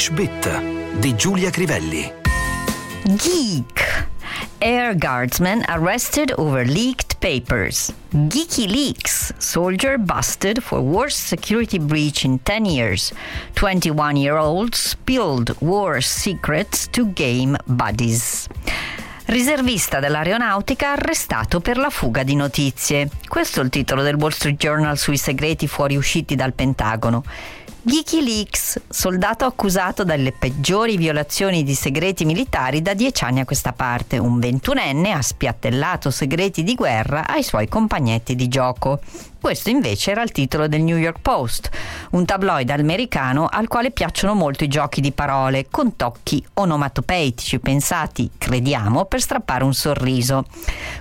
English Bit di Giulia Crivelli. Geek. Air guardsman arrested over leaked papers. Geeky Leaks. Soldier busted for worst security breach in 10 years. 21 year old spilled war secrets to game buddies. Riservista dell'aeronautica arrestato per la fuga di notizie. Questo è il titolo del Wall Street Journal sui segreti fuoriusciti dal Pentagono. Geeky Leaks, soldato accusato dalle peggiori violazioni di segreti militari da dieci anni a questa parte. Un ventunenne ha spiattellato segreti di guerra ai suoi compagnetti di gioco. Questo invece era il titolo del New York Post, un tabloid americano al quale piacciono molto i giochi di parole con tocchi onomatopeitici pensati, crediamo, per strappare un sorriso.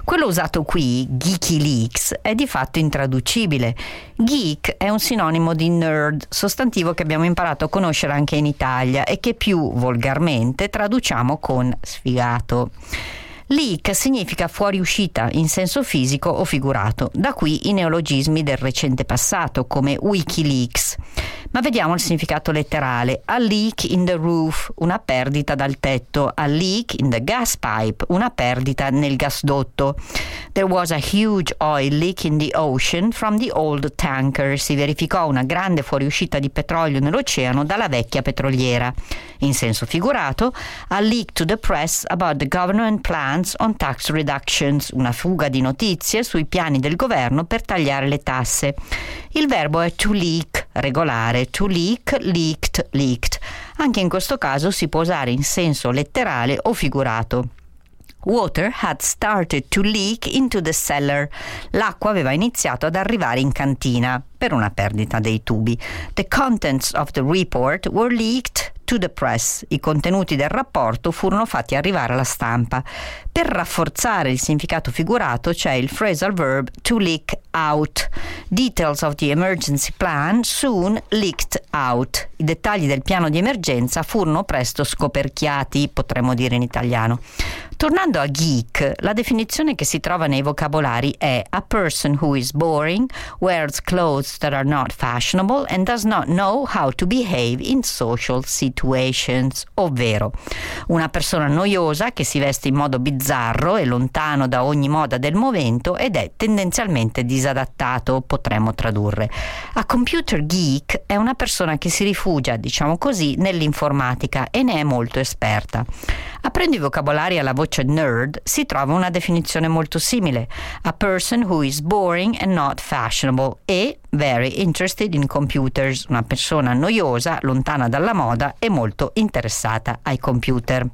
Quello usato qui, Geeky Leaks, è di fatto intraducibile. Geek è un sinonimo di nerd, sostantivo che abbiamo imparato a conoscere anche in Italia e che più volgarmente traduciamo con sfigato. Leak significa fuoriuscita in senso fisico o figurato, da qui i neologismi del recente passato come Wikileaks. Ma vediamo il significato letterale. A leak in the roof, una perdita dal tetto. A leak in the gas pipe, una perdita nel gasdotto. There was a huge oil leak in the ocean from the old tanker. Si verificò una grande fuoriuscita di petrolio nell'oceano dalla vecchia petroliera. In senso figurato, a leak to the press about the government plans on tax reductions, una fuga di notizie sui piani del governo per tagliare le tasse. Il verbo è to leak, regolare, to leak, leaked, leaked. Anche in questo caso si può usare in senso letterale o figurato. Water had started to leak into the cellar. L'acqua aveva iniziato ad arrivare in cantina per una perdita dei tubi. The contents of the report were leaked to the press. I contenuti del rapporto furono fatti arrivare alla stampa. Per rafforzare il significato figurato c'è il phrasal verb to leak out. Details of the emergency plan soon leaked out. I dettagli del piano di emergenza furono presto scoperchiati, potremmo dire in italiano. Tornando a geek, la definizione che si trova nei vocabolari è a person who is boring, wears clothes that are not fashionable and does not know how to behave in social situations, ovvero una persona noiosa che si veste in modo bizzarro e lontano da ogni moda del momento ed è tendenzialmente disadattato, potremmo tradurre. A computer geek è una persona che si rifugia, diciamo così, nell'informatica e ne è molto esperta. Aprendo i vocabolari alla voce nerd si trova una definizione molto simile: a person who is boring and not fashionable e very interested in computers, una persona noiosa, lontana dalla moda e molto interessata ai computer.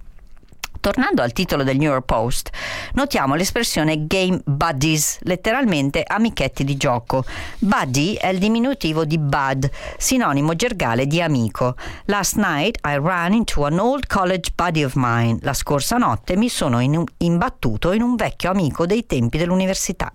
Tornando al titolo del New York Post, notiamo l'espressione game buddies, letteralmente amichetti di gioco. Buddy è il diminutivo di bud, sinonimo gergale di amico. Last night I ran into an old college buddy of mine. La scorsa notte mi sono in- imbattuto in un vecchio amico dei tempi dell'università.